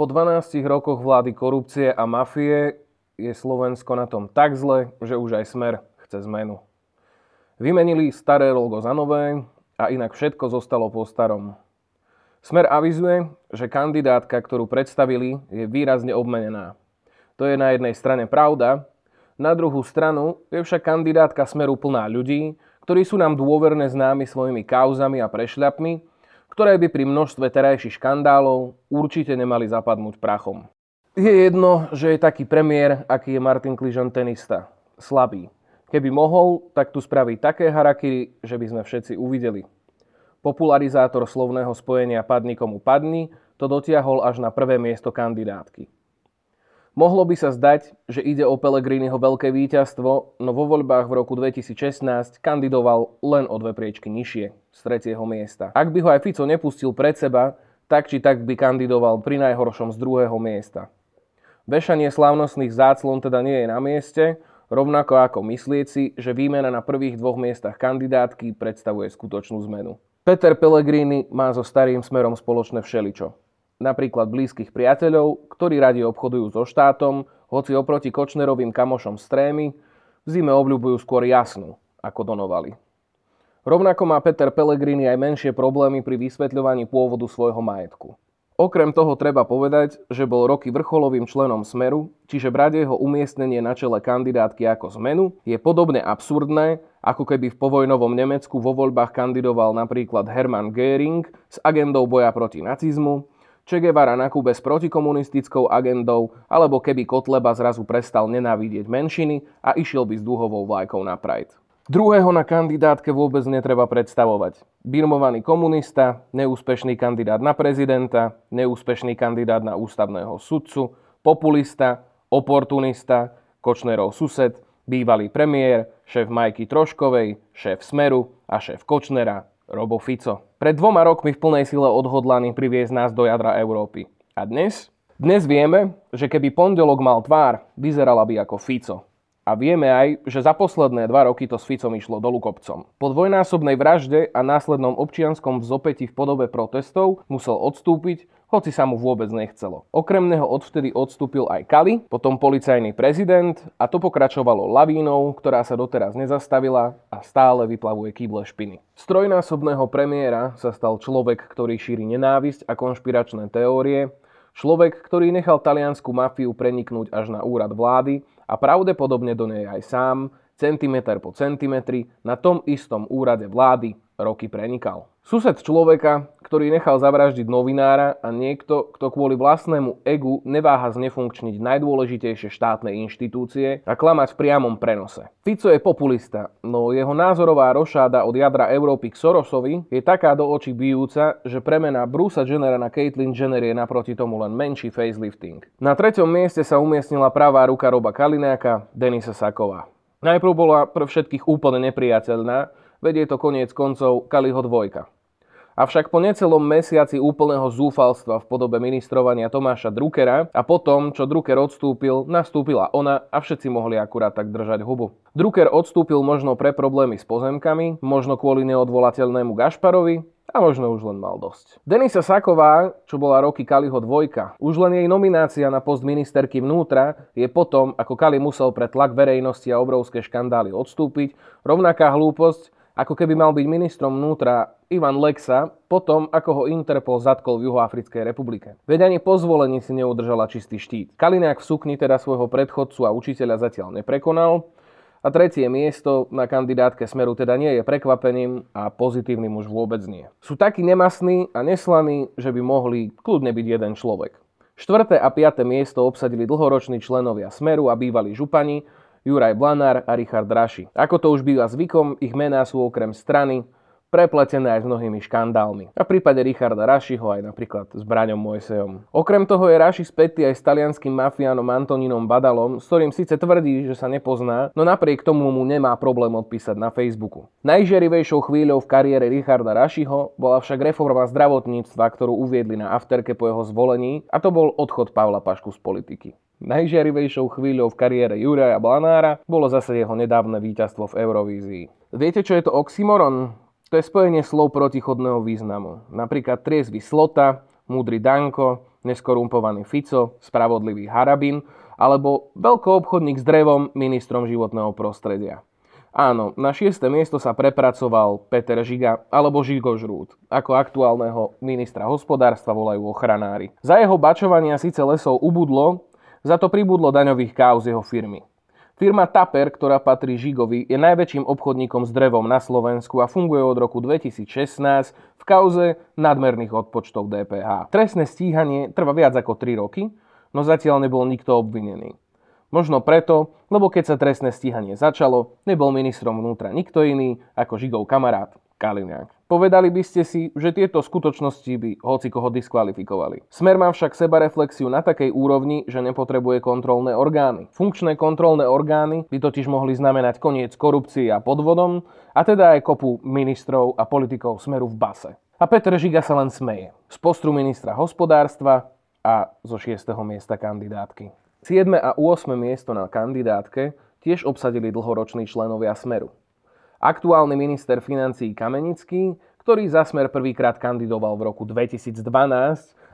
Po 12 rokoch vlády korupcie a mafie je Slovensko na tom tak zle, že už aj Smer chce zmenu. Vymenili staré logo za nové a inak všetko zostalo po starom. Smer avizuje, že kandidátka, ktorú predstavili, je výrazne obmenená. To je na jednej strane pravda, na druhú stranu je však kandidátka Smeru plná ľudí, ktorí sú nám dôverne známi svojimi kauzami a prešľapmi, ktoré by pri množstve terajších škandálov určite nemali zapadnúť prachom. Je jedno, že je taký premiér, aký je Martin Kližan tenista. Slabý. Keby mohol, tak tu spraví také harakiry, že by sme všetci uvideli. Popularizátor slovného spojenia padni komu padni to dotiahol až na prvé miesto kandidátky. Mohlo by sa zdať, že ide o Pelegriniho veľké víťazstvo, no vo voľbách v roku 2016 kandidoval len o dve priečky nižšie, z tretieho miesta. Ak by ho aj Fico nepustil pred seba, tak či tak by kandidoval pri najhoršom z druhého miesta. Vešanie slávnostných záclon teda nie je na mieste, rovnako ako myslieť si, že výmena na prvých dvoch miestach kandidátky predstavuje skutočnú zmenu. Peter Pellegrini má so starým smerom spoločné všeličo. Napríklad blízkych priateľov, ktorí radi obchodujú so štátom, hoci oproti Kočnerovým kamošom z trémy, v zime obľúbujú skôr jasnú, ako donovali. Rovnako má Peter Pellegrini aj menšie problémy pri vysvetľovaní pôvodu svojho majetku. Okrem toho treba povedať, že bol roky vrcholovým členom Smeru, čiže brať jeho umiestnenie na čele kandidátky ako zmenu je podobne absurdné, ako keby v povojnovom Nemecku vo voľbách kandidoval napríklad Hermann Göring s agendou boja proti nacizmu, Che Guevara na Kube s protikomunistickou agendou, alebo keby Kotleba zrazu prestal nenávidieť menšiny a išiel by s dúhovou vlajkou na Pride. Druhého na kandidátke vôbec netreba predstavovať. Birmovaný komunista, neúspešný kandidát na prezidenta, neúspešný kandidát na ústavného sudcu, populista, oportunista, Kočnerov sused, bývalý premiér, šéf Majky Troškovej, šéf Smeru a šéf Kočnera, Robo Fico. Pred dvoma rokmi v plnej sile odhodlaný priviesť nás do jadra Európy. A dnes? Dnes vieme, že keby pondelok mal tvár, vyzerala by ako Fico. A vieme aj, že za posledné dva roky to s Ficom išlo dolu kopcom. Po dvojnásobnej vražde a následnom občianskom vzopäti v podobe protestov musel odstúpiť, hoci sa mu vôbec nechcelo. Okrem neho odvtedy odstúpil aj Kali, potom policajný prezident a to pokračovalo lavínou, ktorá sa doteraz nezastavila a stále vyplavuje kýble špiny. Z trojnásobného premiéra sa stal človek, ktorý šíri nenávisť a konšpiračné teórie, človek, ktorý nechal taliansku mafiu preniknúť až na úrad vlády a pravdepodobne do nej aj sám, centimeter po centimetri, na tom istom úrade vlády roky prenikal. Sused človeka, ktorý nechal zavraždiť novinára a niekto, kto kvôli vlastnému egu neváha znefunkčniť najdôležitejšie štátne inštitúcie a klamať v priamom prenose. Fico je populista, no jeho názorová rošáda od jadra Európy k Sorosovi je taká do očí bijúca, že premena Brusa Jennera na Caitlyn Jenner je naproti tomu len menší facelifting. Na treťom mieste sa umiestnila pravá ruka Roba Kalináka, Denisa Saková. Najprv bola pre všetkých úplne nepriateľná, vedie to koniec koncov Kaliho dvojka. Avšak po necelom mesiaci úplného zúfalstva v podobe ministrovania Tomáša Druckera a potom, čo Drucker odstúpil, nastúpila ona a všetci mohli akurát tak držať hubu. Drucker odstúpil možno pre problémy s pozemkami, možno kvôli neodvolateľnému Gašparovi, a možno už len mal dosť. Denisa Saková, čo bola roky Kaliho dvojka, už len jej nominácia na post ministerky vnútra je potom, ako Kali musel pre tlak verejnosti a obrovské škandály odstúpiť, rovnaká hlúposť, ako keby mal byť ministrom vnútra Ivan Lexa potom, ako ho Interpol zatkol v Juhoafrickej republike. Veď ani po zvolení si neudržala čistý štít. Kaliňák v sukni teda svojho predchodcu a učiteľa zatiaľ neprekonal, a tretie miesto na kandidátke Smeru teda nie je prekvapením a pozitívnym už vôbec nie. Sú takí nemasní a neslaní, že by mohli kľudne byť jeden človek. Štvrté a piaté miesto obsadili dlhoroční členovia Smeru a bývalí župani, Juraj Blanár a Richard Raši. Ako to už býva zvykom, ich mená sú okrem strany prepletené aj s mnohými škandálmi. A v prípade Richarda Rašiho aj napríklad s Braňom Mojsejom. Okrem toho je Raši spätý aj s talianským mafiánom Antonínom Badalom, s ktorým síce tvrdí, že sa nepozná, no napriek tomu mu nemá problém odpísať na Facebooku. Najžerivejšou chvíľou v kariére Richarda Rašiho bola však reforma zdravotníctva, ktorú uviedli na afterke po jeho zvolení, a to bol odchod Pavla Pašku z politiky. Najžiarivejšou chvíľou v kariére Juraja Blanára bolo zase jeho nedávne víťazstvo v Eurovízii. Viete, čo je to oxymoron? To je spojenie slov protichodného významu. Napríklad triezvy slota, múdry Danko, neskorumpovaný Fico, spravodlivý Harabin alebo veľkoobchodník s drevom ministrom životného prostredia. Áno, na šieste miesto sa prepracoval Peter Žiga alebo Žigo Žrút. Ako aktuálneho ministra hospodárstva volajú ochranári. Za jeho bačovania síce lesov ubudlo, za to pribudlo daňových káuz jeho firmy. Firma Taper, ktorá patrí Žigovi, je najväčším obchodníkom s drevom na Slovensku a funguje od roku 2016 v kauze nadmerných odpočtov DPH. Trestné stíhanie trvá viac ako 3 roky, no zatiaľ nebol nikto obvinený. Možno preto, lebo keď sa trestné stíhanie začalo, nebol ministrom vnútra nikto iný ako Žigov kamarát Kaliňák. Povedali by ste si, že tieto skutočnosti by hoci koho diskvalifikovali. Smer má však sebareflexiu na takej úrovni, že nepotrebuje kontrolné orgány. Funkčné kontrolné orgány by totiž mohli znamenať koniec korupcii a podvodom, a teda aj kopu ministrov a politikov smeru v base. A Peter Žiga sa len smeje. Z postru ministra hospodárstva a zo 6. miesta kandidátky. 7. a 8. miesto na kandidátke tiež obsadili dlhoroční členovia Smeru. Aktuálny minister financí Kamenický, ktorý za Smer prvýkrát kandidoval v roku 2012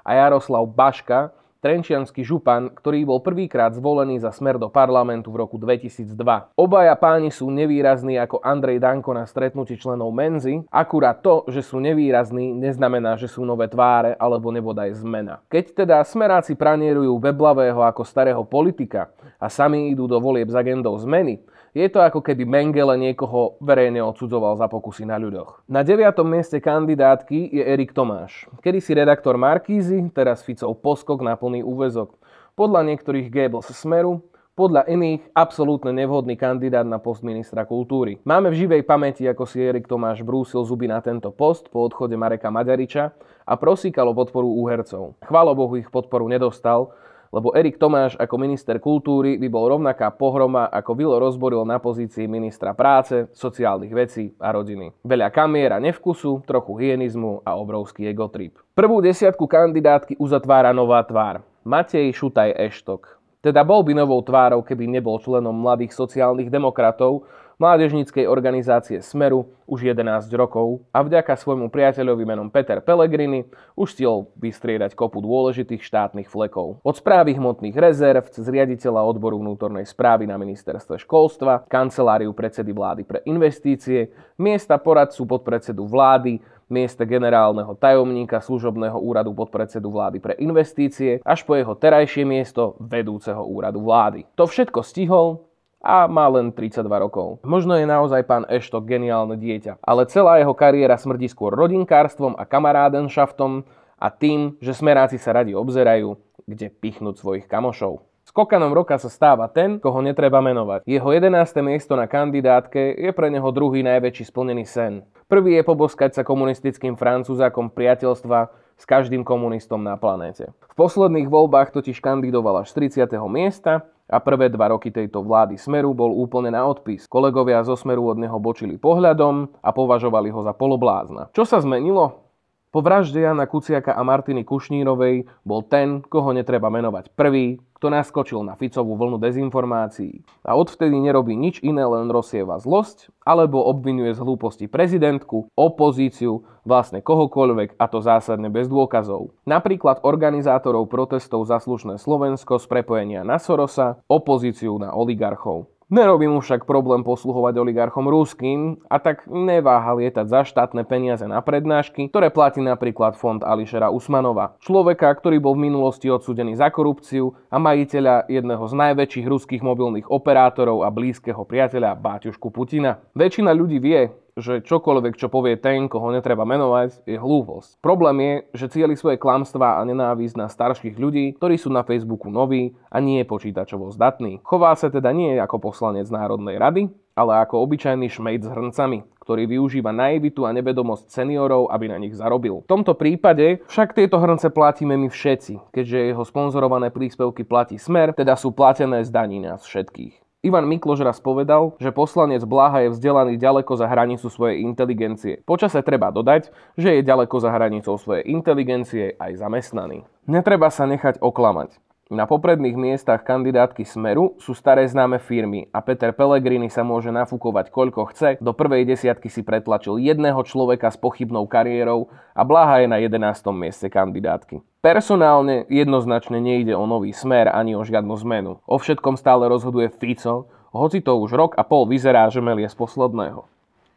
a Jaroslav Baška, trenčianský župan, ktorý bol prvýkrát zvolený za smer do parlamentu v roku 2002. Obaja páni sú nevýrazní ako Andrej Danko na stretnutí členov Menzy, akurát to, že sú nevýrazní, neznamená, že sú nové tváre alebo nebodaj zmena. Keď teda smeráci pranierujú weblavého ako starého politika a sami idú do volieb s agendou zmeny, je to ako keby Mengele niekoho verejne odsudzoval za pokusy na ľuďoch. Na 9. mieste kandidátky je Erik Tomáš. Kedy si redaktor Markízy, teraz Ficov poskok na plný úvezok. Podľa niektorých Goebbels Smeru, podľa iných absolútne nevhodný kandidát na post ministra kultúry. Máme v živej pamäti, ako si Erik Tomáš brúsil zuby na tento post po odchode Mareka Maďariča a prosíkal o podporu úhercov. Chválo Bohu ich podporu nedostal, lebo Erik Tomáš ako minister kultúry by bol rovnaká pohroma, ako Vilo rozboril na pozícii ministra práce, sociálnych vecí a rodiny. Veľa kamiera nevkusu, trochu hyenizmu a obrovský egotrip. Prvú desiatku kandidátky uzatvára nová tvár. Matej Šutaj Eštok. Teda bol by novou tvárou, keby nebol členom mladých sociálnych demokratov, mládežníckej organizácie Smeru už 11 rokov a vďaka svojmu priateľovi menom Peter Pellegrini už stiel vystriedať kopu dôležitých štátnych flekov. Od správy hmotných rezerv cez riaditeľa odboru vnútornej správy na ministerstve školstva, kanceláriu predsedy vlády pre investície, miesta poradcu podpredsedu vlády, miesta generálneho tajomníka služobného úradu podpredsedu vlády pre investície až po jeho terajšie miesto vedúceho úradu vlády. To všetko stihol a má len 32 rokov. Možno je naozaj pán Eštok geniálne dieťa, ale celá jeho kariéra smrdí skôr rodinkárstvom a kamarádenšaftom a tým, že smeráci sa radi obzerajú, kde pichnúť svojich kamošov. Skokanom roka sa stáva ten, koho netreba menovať. Jeho 11. miesto na kandidátke je pre neho druhý najväčší splnený sen. Prvý je poboskať sa komunistickým francúzakom priateľstva s každým komunistom na planéte. V posledných voľbách totiž kandidoval až z 30. miesta a prvé dva roky tejto vlády Smeru bol úplne na odpis. Kolegovia zo Smeru od neho bočili pohľadom a považovali ho za poloblázna. Čo sa zmenilo? Po vražde Jana Kuciaka a Martiny Kušnírovej bol ten, koho netreba menovať prvý, kto naskočil na Ficovú vlnu dezinformácií. A odvtedy nerobí nič iné, len rozsieva zlosť, alebo obvinuje z hlúposti prezidentku, opozíciu, vlastne kohokoľvek a to zásadne bez dôkazov. Napríklad organizátorov protestov za slušné Slovensko z prepojenia na Sorosa, opozíciu na oligarchov. Nerobí mu však problém posluhovať oligarchom ruským a tak neváha lietať za štátne peniaze na prednášky, ktoré platí napríklad fond Ališera Usmanova. Človeka, ktorý bol v minulosti odsudený za korupciu a majiteľa jedného z najväčších ruských mobilných operátorov a blízkeho priateľa Báťušku Putina. Väčšina ľudí vie, že čokoľvek, čo povie ten, koho netreba menovať, je hlúposť. Problém je, že cieli svoje klamstvá a nenávisť na starších ľudí, ktorí sú na Facebooku noví a nie počítačovo zdatní. Chová sa teda nie ako poslanec Národnej rady, ale ako obyčajný šmejd s hrncami, ktorý využíva naivitu a nevedomosť seniorov, aby na nich zarobil. V tomto prípade však tieto hrnce platíme my všetci, keďže jeho sponzorované príspevky platí Smer, teda sú platené z daní nás všetkých. Ivan Mikloš raz povedal, že poslanec Blaha je vzdelaný ďaleko za hranicu svojej inteligencie. Počase treba dodať, že je ďaleko za hranicou svojej inteligencie aj zamestnaný. Netreba sa nechať oklamať. Na popredných miestach kandidátky Smeru sú staré známe firmy a Peter Pellegrini sa môže nafúkovať koľko chce. Do prvej desiatky si pretlačil jedného človeka s pochybnou kariérou a Blaha je na 11. mieste kandidátky. Personálne jednoznačne nejde o nový smer ani o žiadnu zmenu. O všetkom stále rozhoduje Fico, hoci to už rok a pol vyzerá, že melie z posledného.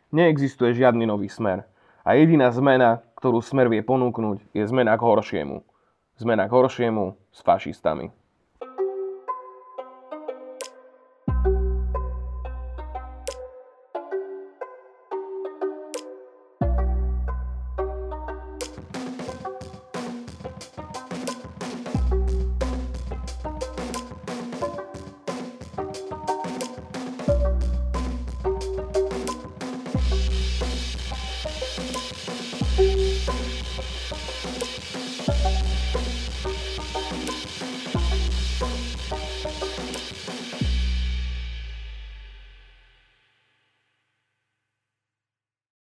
Neexistuje žiadny nový smer. A jediná zmena, ktorú smer vie ponúknuť, je zmena k horšiemu zmena k horšiemu s fašistami.